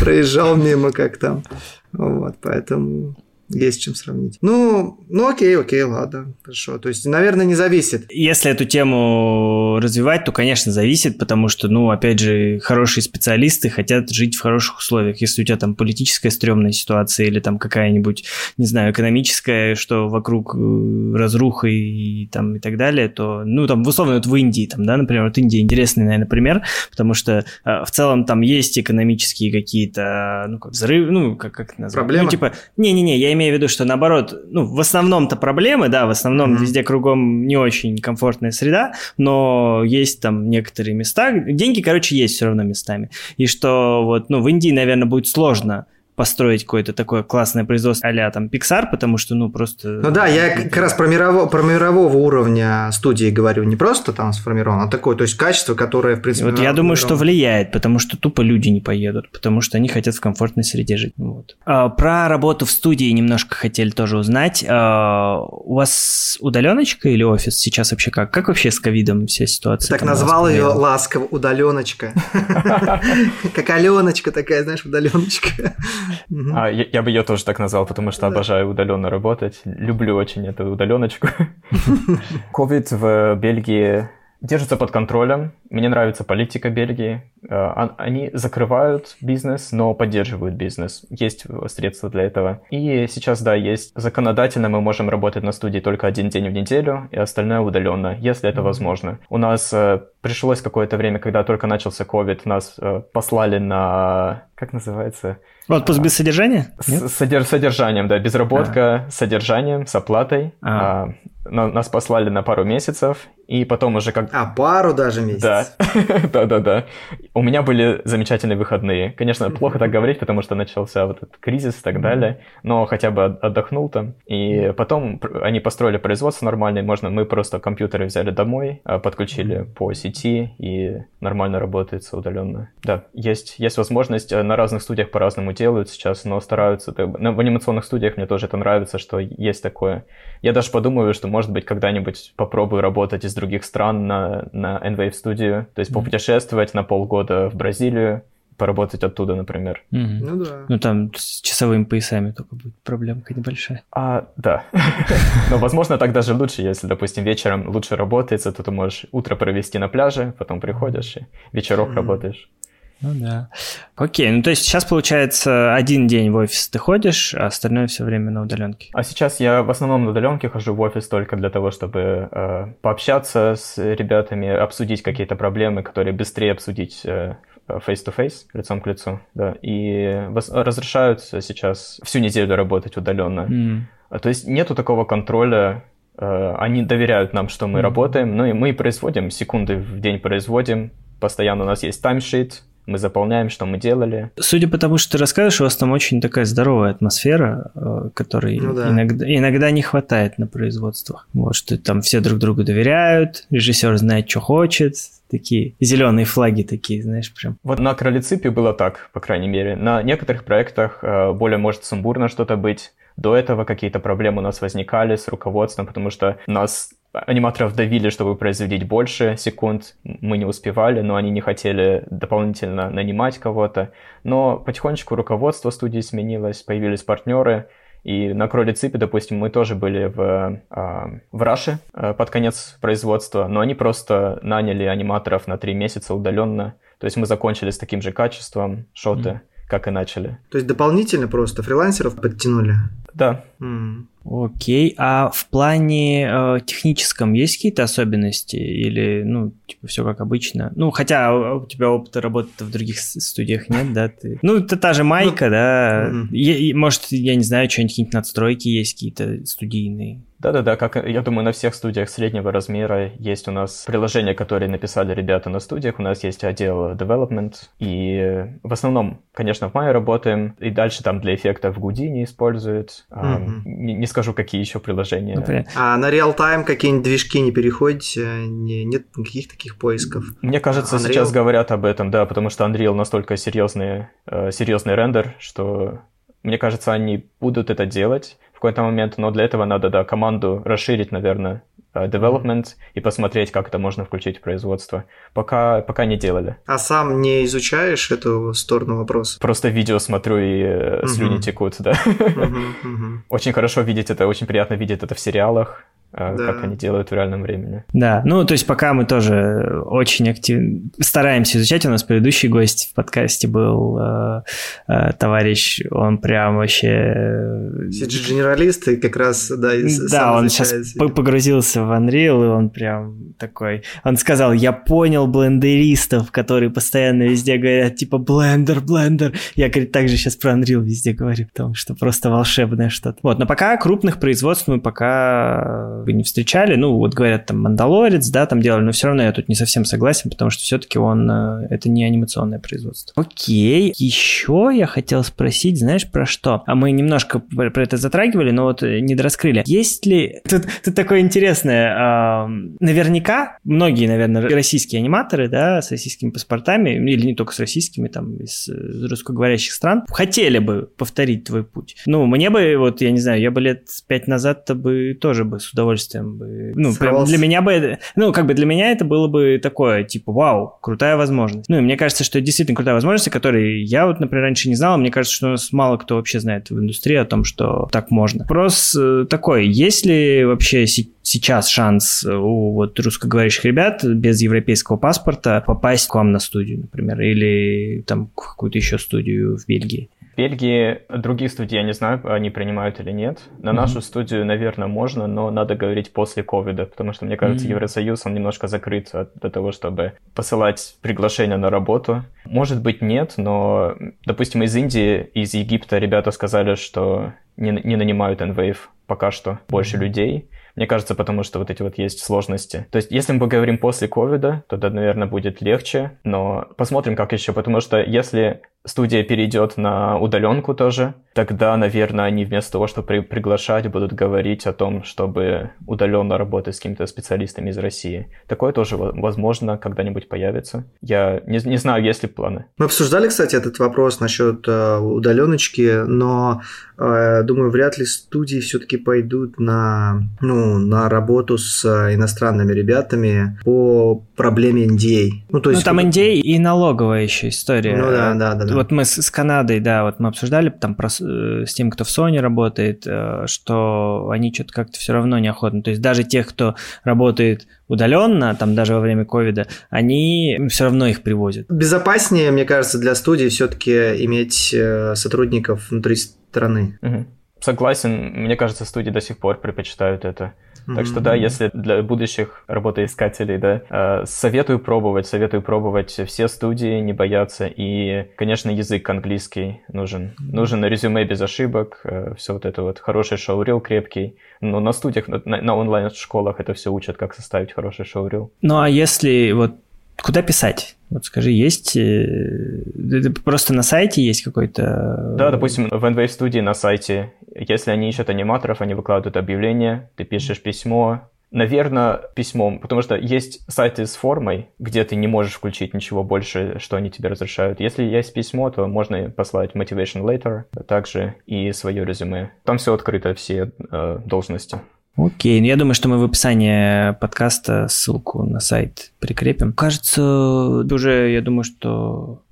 Проезжал мимо, как там. Вот, поэтому есть чем сравнить. Ну, ну окей, окей, ладно, хорошо. То есть, наверное, не зависит. Если эту тему развивать, то, конечно, зависит, потому что, ну, опять же, хорошие специалисты хотят жить в хороших условиях. Если у тебя там политическая стрёмная ситуация или там какая-нибудь, не знаю, экономическая, что вокруг э, разруха и, там и так далее, то, ну, там, условно, вот в Индии, там, да, например, вот Индия интересный, наверное, пример, потому что э, в целом там есть экономические какие-то, ну, как взрывы, ну, как, как это назвать? Проблемы? Ну, типа, не-не-не, я имею в виду, что наоборот, ну, в основном-то проблемы, да, в основном mm-hmm. везде кругом не очень комфортная среда, но есть там некоторые места, деньги, короче, есть все равно местами. И что вот, ну, в Индии, наверное, будет сложно построить какое-то такое классное производство а там Pixar, потому что, ну, просто... Ну да, я как раз про, мирового, про мирового уровня студии говорю, не просто там сформирован, а такое, то есть качество, которое, в принципе... Вот я думаю, что влияет, потому что тупо люди не поедут, потому что они хотят в комфортной среде жить. Вот. А, про работу в студии немножко хотели тоже узнать. А, у вас удаленочка или офис сейчас вообще как? Как вообще с ковидом вся ситуация? Так назвал ее ласково удаленочка. Как Аленочка такая, знаешь, удаленочка. А, я, я бы ее тоже так назвал, потому что обожаю удаленно работать. Люблю очень эту удаленочку. Ковид в Бельгии держится под контролем. Мне нравится политика Бельгии. Э, они закрывают бизнес, но поддерживают бизнес. Есть средства для этого. И сейчас, да, есть законодательно мы можем работать на студии только один день в неделю, и остальное удаленно, если это возможно. У нас э, пришлось какое-то время, когда только начался COVID, нас э, послали на... Как называется? Отпуск без содержания? С содер содержанием, да, безработка, а. содержанием, с оплатой. А. А, нас послали на пару месяцев, и потом уже как... А, пару даже месяцев? Да, да-да-да. У меня были замечательные выходные. Конечно, плохо так говорить, потому что начался вот этот кризис и так далее, но хотя бы отдохнул там. И потом они построили производство нормальное, можно, мы просто компьютеры взяли домой, а, подключили по сети, и нормально работает удаленно. Да, есть, есть возможность, э, на разных студиях по-разному делают сейчас, но стараются... В анимационных студиях мне тоже это нравится, что есть такое. Я даже подумаю, что может быть, когда-нибудь попробую работать из других стран на, на Enwave студию, то есть mm-hmm. попутешествовать на полгода в Бразилию, поработать оттуда, например. Mm-hmm. Ну да. Ну там с часовыми поясами только будет проблемка небольшая. А, да. Но, возможно, так даже лучше, если, допустим, вечером лучше работается, то ты можешь утро провести на пляже, потом приходишь и вечерок работаешь. Ну да. Окей, ну то есть сейчас получается один день в офис ты ходишь, а остальное все время на удаленке. А сейчас я в основном на удаленке хожу в офис только для того, чтобы э, пообщаться с ребятами, обсудить какие-то проблемы, которые быстрее обсудить э, face-to-face, лицом к лицу, да, и разрешают сейчас всю неделю работать удаленно. Mm. То есть нету такого контроля, э, они доверяют нам, что мы mm. работаем, ну и мы производим, секунды в день производим, постоянно у нас есть таймшит, мы заполняем, что мы делали. Судя по тому, что ты рассказываешь, у вас там очень такая здоровая атмосфера, э, которой ну, да. иногда, иногда не хватает на производствах. Вот, что там все друг другу доверяют, режиссер знает, что хочет, такие зеленые флаги такие, знаешь, прям. Вот на Кролиципе было так, по крайней мере. На некоторых проектах э, более может сумбурно что-то быть. До этого какие-то проблемы у нас возникали с руководством, потому что нас аниматоров давили, чтобы производить больше секунд, мы не успевали, но они не хотели дополнительно нанимать кого-то. Но потихонечку руководство студии сменилось, появились партнеры, и на Кроли Ципе, допустим, мы тоже были в, а, в Раше а, под конец производства, но они просто наняли аниматоров на три месяца удаленно. То есть мы закончили с таким же качеством шоты, mm. Как и начали. То есть дополнительно просто фрилансеров подтянули? Да. Mm. Окей, а в плане э, техническом есть какие-то особенности или, ну, типа, все как обычно? Ну, хотя у тебя опыта работы в других студиях нет, да? Ты... Ну, это та же майка, ну, да? Mm-hmm. Может, я не знаю, что-нибудь надстройки есть какие-то студийные? Да-да-да, как я думаю, на всех студиях среднего размера есть у нас приложения, которые написали ребята на студиях. У нас есть отдел development. И в основном, конечно, в мае работаем. И дальше там для эффектов Houdini используют. Mm-hmm. Не, не скажу, какие еще приложения. Например. А на реал-тайм какие-нибудь движки не переходите? Не, нет никаких таких поисков? Мне кажется, Unreal? сейчас говорят об этом, да, потому что Unreal настолько серьезный, э, серьезный рендер, что мне кажется, они будут это делать какой-то момент, но для этого надо, да, команду расширить, наверное, э, development и посмотреть, как это можно включить в производство. Пока, пока не делали. А сам не изучаешь эту сторону вопроса? Просто видео смотрю и uh-huh. слюни текут, да. Uh-huh, uh-huh. Очень хорошо видеть это, очень приятно видеть это в сериалах. А, да. как они делают в реальном времени. Да, ну то есть пока мы тоже очень активно стараемся изучать. У нас предыдущий гость в подкасте был э, э, товарищ, он прям вообще... CG-генералист и как раз, да, и Да, он сейчас погрузился в Unreal, и он прям такой... Он сказал, я понял блендеристов, которые постоянно везде говорят, типа, блендер, блендер. Я, говорит, также сейчас про Unreal везде говорю, потому что просто волшебное что-то. Вот, но пока крупных производств мы пока бы не встречали. Ну, вот говорят, там, Мандалорец, да, там делали, но все равно я тут не совсем согласен, потому что все-таки он, э, это не анимационное производство. Окей, еще я хотел спросить, знаешь, про что? А мы немножко про это затрагивали, но вот э, не дораскрыли. Есть ли... Тут, тут такое интересное. Наверняка многие, наверное, российские аниматоры, да, с российскими паспортами, или не только с российскими, там, из русскоговорящих стран, хотели бы повторить твой путь. Ну, мне бы, вот, я не знаю, я бы лет пять назад-то бы тоже бы с удовольствием бы... Ну, Сорвался. для меня бы... Ну, как бы для меня это было бы такое, типа, вау, крутая возможность. Ну, и мне кажется, что это действительно крутая возможность, о которой я вот, например, раньше не знал. Мне кажется, что у нас мало кто вообще знает в индустрии о том, что так можно. Вопрос э, такой, есть ли вообще сейчас шанс у вот русскоговорящих ребят без европейского паспорта попасть к вам на студию, например, или там в какую-то еще студию в Бельгии? В Бельгии других студий я не знаю, они принимают или нет. На mm-hmm. нашу студию, наверное, можно, но надо говорить после ковида, потому что, мне кажется, mm-hmm. Евросоюз, он немножко закрыт для того, чтобы посылать приглашение на работу. Может быть, нет, но, допустим, из Индии, из Египта ребята сказали, что не, не нанимают NWave пока что больше mm-hmm. людей. Мне кажется, потому что вот эти вот есть сложности. То есть, если мы поговорим после ковида, то, да, наверное, будет легче, но посмотрим, как еще, потому что если студия перейдет на удаленку тоже, тогда, наверное, они вместо того, чтобы при приглашать, будут говорить о том, чтобы удаленно работать с какими-то специалистами из России. Такое тоже возможно когда-нибудь появится. Я не, не знаю, есть ли планы. Мы обсуждали, кстати, этот вопрос насчет э, удаленочки, но э, думаю, вряд ли студии все-таки пойдут на, ну, на работу с иностранными ребятами по проблеме NDA. Ну, то есть, ну там NDA и налоговая еще история. Ну да, да, да. Вот мы с, с Канадой, да, вот мы обсуждали там про, э, с тем, кто в Sony работает, э, что они что-то как-то все равно неохотно. То есть даже тех, кто работает удаленно, там даже во время ковида, они все равно их привозят. Безопаснее, мне кажется, для студии все-таки иметь э, сотрудников внутри страны. Угу. Согласен, мне кажется, студии до сих пор предпочитают это. Так что да, если для будущих работоискателей, да, э, советую пробовать, советую пробовать все студии, не бояться. И, конечно, язык английский нужен. Нужен резюме без ошибок, э, все вот это вот, хороший шоурил крепкий. Но на студиях, на, на онлайн-школах это все учат, как составить хороший шоурил. Ну а если вот Куда писать? Вот скажи, есть... Э, просто на сайте есть какой-то... Да, допустим, в Enwave студии на сайте, если они ищут аниматоров, они выкладывают объявление, ты пишешь письмо, Наверное, письмом, потому что есть сайты с формой, где ты не можешь включить ничего больше, что они тебе разрешают. Если есть письмо, то можно послать motivation letter, также и свое резюме. Там все открыто, все э, должности. Окей, ну я думаю, что мы в описании подкаста ссылку на сайт прикрепим. Кажется, уже, я думаю, что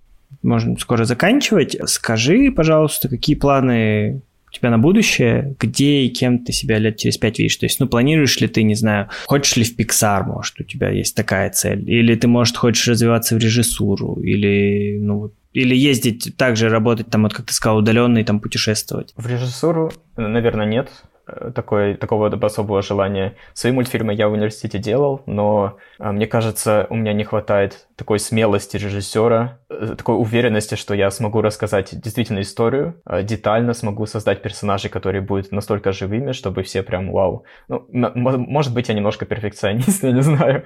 можем скоро заканчивать. Скажи, пожалуйста, какие планы у тебя на будущее, где и кем ты себя лет через пять видишь? То есть, ну, планируешь ли ты, не знаю, хочешь ли в Pixar, может, у тебя есть такая цель? Или ты, может, хочешь развиваться в режиссуру? Или, ну, или ездить также работать там, вот как ты сказал, удаленно и там путешествовать? В режиссуру, наверное, нет. Э, такой, такого особого желания. Свои мультфильмы я в университете делал, но э, мне кажется, у меня не хватает такой смелости режиссера, э, такой уверенности, что я смогу рассказать действительно историю, детально смогу создать персонажей, которые будут настолько живыми, чтобы все прям вау. Ну, может быть, я немножко перфекционист, я не знаю.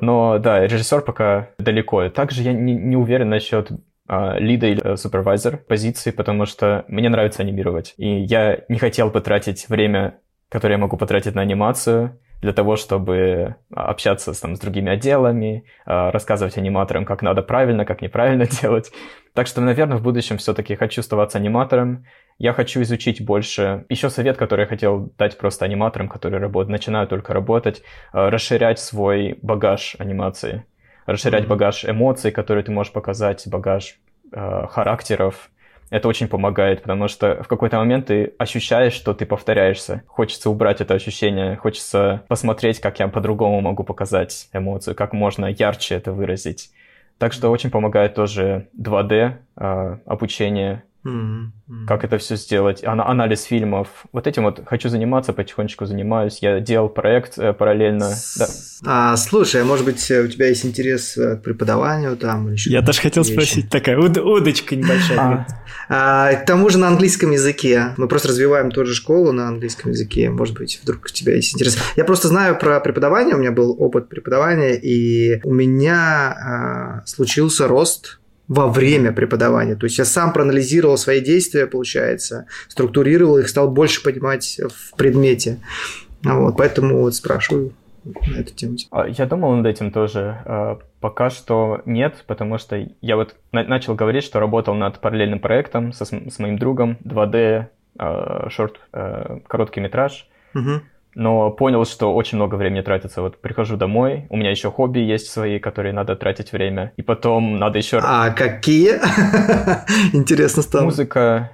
Но да, режиссер пока далеко. Также я не, не уверен насчет лида или супервайзер позиции, потому что мне нравится анимировать. И я не хотел потратить время, которое я могу потратить на анимацию, для того, чтобы общаться там, с другими отделами, рассказывать аниматорам, как надо правильно, как неправильно делать. Так что, наверное, в будущем все-таки хочу оставаться аниматором. Я хочу изучить больше. Еще совет, который я хотел дать просто аниматорам, которые работают, начинают только работать, расширять свой багаж анимации расширять mm-hmm. багаж эмоций, которые ты можешь показать, багаж э, характеров. Это очень помогает, потому что в какой-то момент ты ощущаешь, что ты повторяешься. Хочется убрать это ощущение, хочется посмотреть, как я по-другому могу показать эмоцию, как можно ярче это выразить. Так что очень помогает тоже 2D э, обучение Mm-hmm. Как это все сделать? Ан- анализ фильмов. Вот этим вот хочу заниматься, потихонечку занимаюсь. Я делал проект э, параллельно. Да. А, слушай, а может быть, у тебя есть интерес э, к преподаванию там? Или Я тоже хотел вещи? спросить, такая уд- удочка небольшая. А. А, к тому же на английском языке. Мы просто развиваем тоже школу на английском языке. Может быть, вдруг у тебя есть интерес. Я просто знаю про преподавание, у меня был опыт преподавания, и у меня а, случился рост во время преподавания. То есть я сам проанализировал свои действия, получается, структурировал их, стал больше понимать в предмете. Вот, поэтому вот спрашиваю на эту тему. А, я думал над этим тоже. А, пока что нет, потому что я вот начал говорить, что работал над параллельным проектом со, с моим другом 2D, а, шорт, короткий метраж. Угу но понял, что очень много времени тратится. Вот прихожу домой, у меня еще хобби есть свои, которые надо тратить время, и потом надо еще... А какие? Интересно стало. Музыка,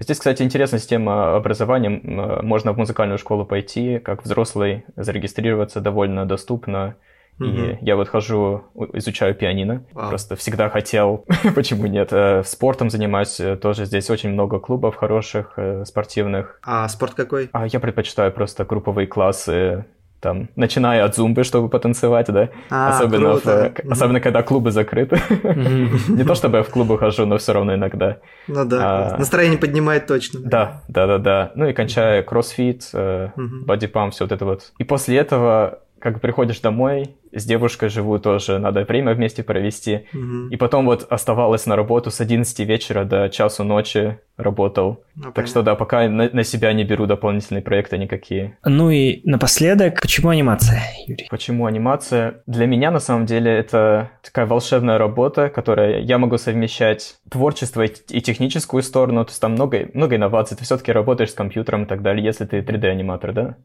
Здесь, кстати, интересная система образования. Можно в музыкальную школу пойти, как взрослый, зарегистрироваться довольно доступно. И угу. я вот хожу, изучаю пианино. Вау. Просто всегда хотел, почему нет. Э, спортом занимаюсь э, тоже. Здесь очень много клубов хороших, э, спортивных. А спорт какой? А я предпочитаю просто групповые классы там, начиная от зумбы, чтобы потанцевать, да, а, особенно, в, mm-hmm. особенно когда клубы закрыты. Mm-hmm. Не то чтобы я в клубы хожу, но все равно иногда. Ну да, а, настроение поднимает точно. Да, да, да, да. Ну и кончая кроссфит, бодипам, все вот это вот. И после этого как приходишь домой, с девушкой живу тоже, надо время вместе провести. Mm-hmm. И потом вот оставалось на работу с 11 вечера до часу ночи работал. Ну, так понятно. что да, пока на, на себя не беру дополнительные проекты никакие. Ну и напоследок, почему анимация, Юрий? Почему анимация? Для меня на самом деле это такая волшебная работа, которая я могу совмещать творчество и, и техническую сторону, то есть там много, много инноваций, ты все-таки работаешь с компьютером и так далее, если ты 3D-аниматор, да?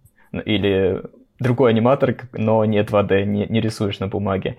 Или другой аниматор, но не 2D, не, не рисуешь на бумаге.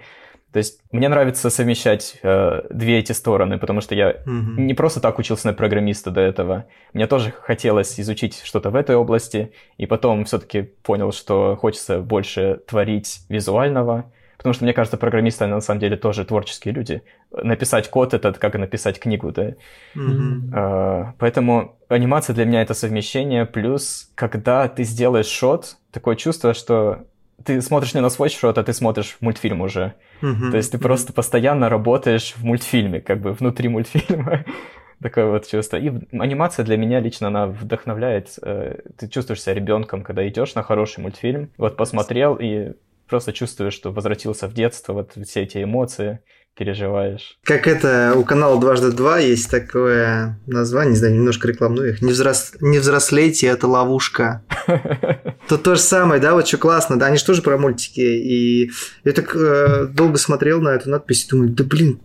То есть мне нравится совмещать э, две эти стороны, потому что я mm-hmm. не просто так учился на программиста до этого. Мне тоже хотелось изучить что-то в этой области, и потом все-таки понял, что хочется больше творить визуального, Потому что, мне кажется, программисты, на самом деле, тоже творческие люди. Написать код — это как написать книгу, да? Mm-hmm. Поэтому анимация для меня — это совмещение. Плюс, когда ты сделаешь шот, такое чувство, что ты смотришь не на свой шот, а ты смотришь мультфильм уже. Mm-hmm. То есть ты mm-hmm. просто постоянно работаешь в мультфильме, как бы внутри мультфильма. Такое вот чувство. И анимация для меня лично, она вдохновляет. Э, ты чувствуешь себя ребенком, когда идешь на хороший мультфильм. Вот посмотрел, и просто чувствуешь, что возвратился в детство, вот все эти эмоции переживаешь. Как это, у канала «Дважды два» есть такое название, не знаю, немножко рекламную их, «Не, взрос... не взрослейте, это ловушка». Тут то же самое, да, вот что классно, да, они же тоже про мультики, и я так э, долго смотрел на эту надпись и думаю, да блин,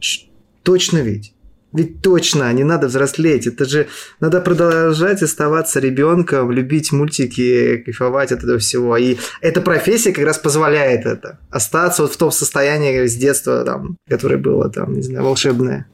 точно ведь. Ведь точно, не надо взрослеть. Это же надо продолжать оставаться ребенком, любить мультики, кайфовать от этого всего. И эта профессия как раз позволяет это. Остаться вот в том состоянии с детства, там, которое было, там, не знаю, волшебное.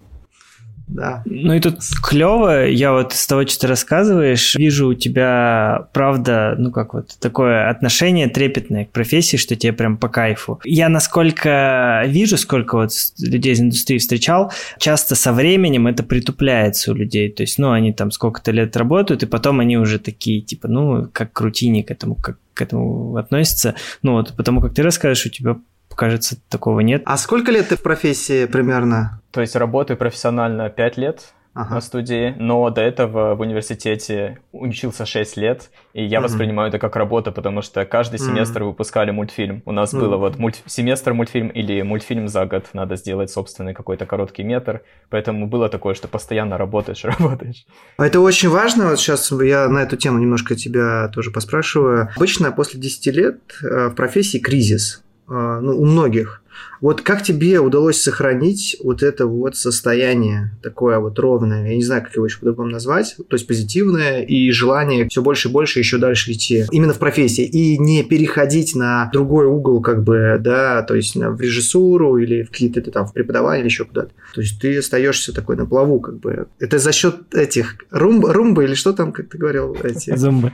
Да. Ну и тут клево, я вот с того, что ты рассказываешь, вижу у тебя, правда, ну как вот, такое отношение трепетное к профессии, что тебе прям по кайфу. Я насколько вижу, сколько вот людей из индустрии встречал, часто со временем это притупляется у людей, то есть, ну, они там сколько-то лет работают, и потом они уже такие, типа, ну, как к к этому, как к этому относятся. Ну вот, потому как ты расскажешь, у тебя кажется, такого нет. А сколько лет ты в профессии примерно? То есть работаю профессионально 5 лет, ага. на студии, но до этого в университете учился 6 лет, и я угу. воспринимаю это как работа, потому что каждый семестр угу. выпускали мультфильм. У нас угу. было вот мульт... семестр мультфильм или мультфильм за год, надо сделать собственный какой-то короткий метр, поэтому было такое, что постоянно работаешь, работаешь. А это очень важно, вот сейчас я на эту тему немножко тебя тоже поспрашиваю. Обычно после 10 лет э, в профессии кризис, ну, у многих. Вот как тебе удалось сохранить вот это вот состояние такое вот ровное, я не знаю, как его еще по-другому назвать, то есть позитивное и желание все больше и больше еще дальше идти именно в профессии и не переходить на другой угол как бы, да, то есть в режиссуру или в какие-то там в преподавание или еще куда-то. То есть ты остаешься такой на плаву как бы. Это за счет этих румбы, румбы или что там, как ты говорил? Эти... Зумбы.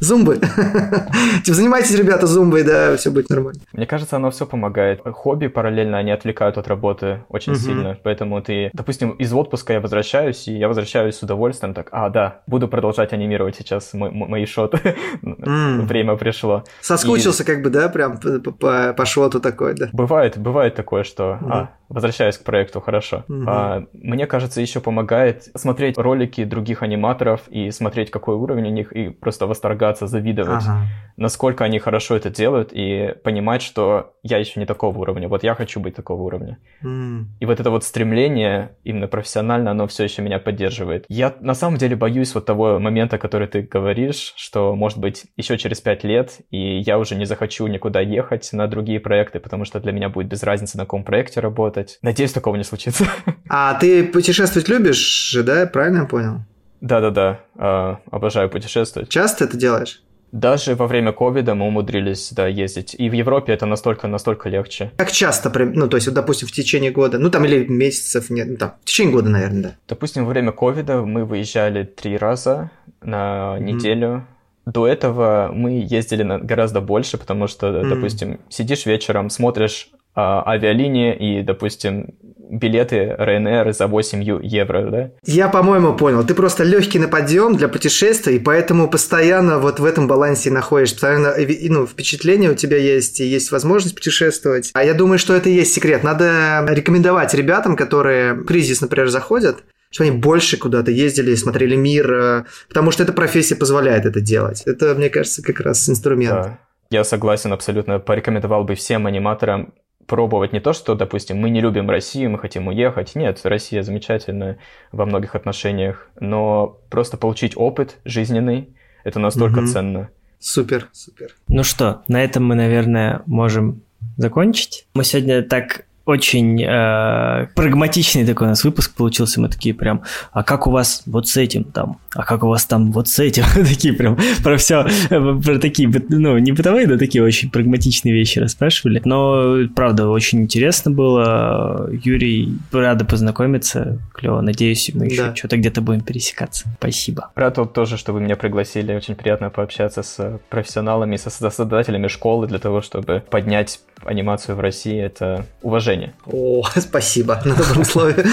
Зумбы. Типа занимайтесь, ребята, зумбой, да, все будет нормально. Мне кажется, оно все помогает. Хобби параллельно они отвлекают от работы очень угу. сильно. Поэтому ты, допустим, из отпуска я возвращаюсь, и я возвращаюсь с удовольствием, так, а, да, буду продолжать анимировать сейчас мои, мои шоты. Mm. Время пришло. Соскучился и... как бы, да, прям по, по, по шоту такой, да? Бывает, бывает такое, что, mm. а, возвращаясь к проекту, хорошо. Mm-hmm. А, мне кажется, еще помогает смотреть ролики других аниматоров и смотреть, какой уровень у них, и просто восторгаться, завидовать, ага. насколько они хорошо это делают, и понимать, что я еще не такого уровня. Вот я хочу быть такого уровня. Mm. И вот это вот стремление именно профессионально, оно все еще меня поддерживает. Я на самом деле боюсь вот того момента, который ты говоришь, что, может быть, еще через пять лет, и я уже не захочу никуда ехать на другие проекты, потому что для меня будет без разницы, на каком проекте работать. Надеюсь, такого не случится. А ты путешествовать любишь, да? Правильно я понял? Да-да-да, а, обожаю путешествовать. Часто это делаешь? Даже во время ковида мы умудрились, да, ездить. И в Европе это настолько, настолько легче. Как часто, ну, то есть, вот, допустим, в течение года, ну, там, или месяцев, нет, ну, там, в течение года, наверное, да. Допустим, во время ковида мы выезжали три раза на неделю. Mm-hmm. До этого мы ездили на гораздо больше, потому что, mm-hmm. допустим, сидишь вечером, смотришь авиалинии и, допустим, билеты Ryanair за 8 евро, да? Я, по-моему, понял. Ты просто легкий на подъем для путешествий, и поэтому постоянно вот в этом балансе находишься. Постоянно, ну, впечатление у тебя есть, и есть возможность путешествовать. А я думаю, что это и есть секрет. Надо рекомендовать ребятам, которые в кризис, например, заходят, что они больше куда-то ездили, смотрели мир, э, потому что эта профессия позволяет это делать. Это, мне кажется, как раз инструмент. Да. Я согласен абсолютно. Порекомендовал бы всем аниматорам пробовать не то, что, допустим, мы не любим Россию, мы хотим уехать. Нет, Россия замечательная во многих отношениях, но просто получить опыт жизненный, это настолько угу. ценно. Супер, супер. Ну что, на этом мы, наверное, можем закончить. Мы сегодня так очень э, прагматичный такой у нас выпуск получился. Мы такие прям, а как у вас вот с этим там? А как у вас там вот с этим? такие прям про все, про такие, ну, не бытовые, но такие очень прагматичные вещи расспрашивали. Но, правда, очень интересно было. Юрий, рада познакомиться. Клево. Надеюсь, мы еще да. что-то где-то будем пересекаться. Спасибо. Рад тоже, что вы меня пригласили. Очень приятно пообщаться с профессионалами, со создателями школы для того, чтобы поднять анимацию в России. Это уважение Женя. О, спасибо на добром слове.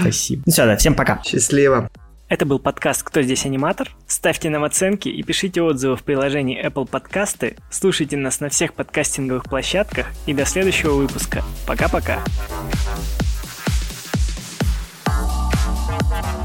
Спасибо. Ну все, да, всем пока. Счастливо. Это был подкаст «Кто здесь аниматор?». Ставьте нам оценки и пишите отзывы в приложении Apple Podcasts. Слушайте нас на всех подкастинговых площадках. И до следующего выпуска. Пока-пока. Thank.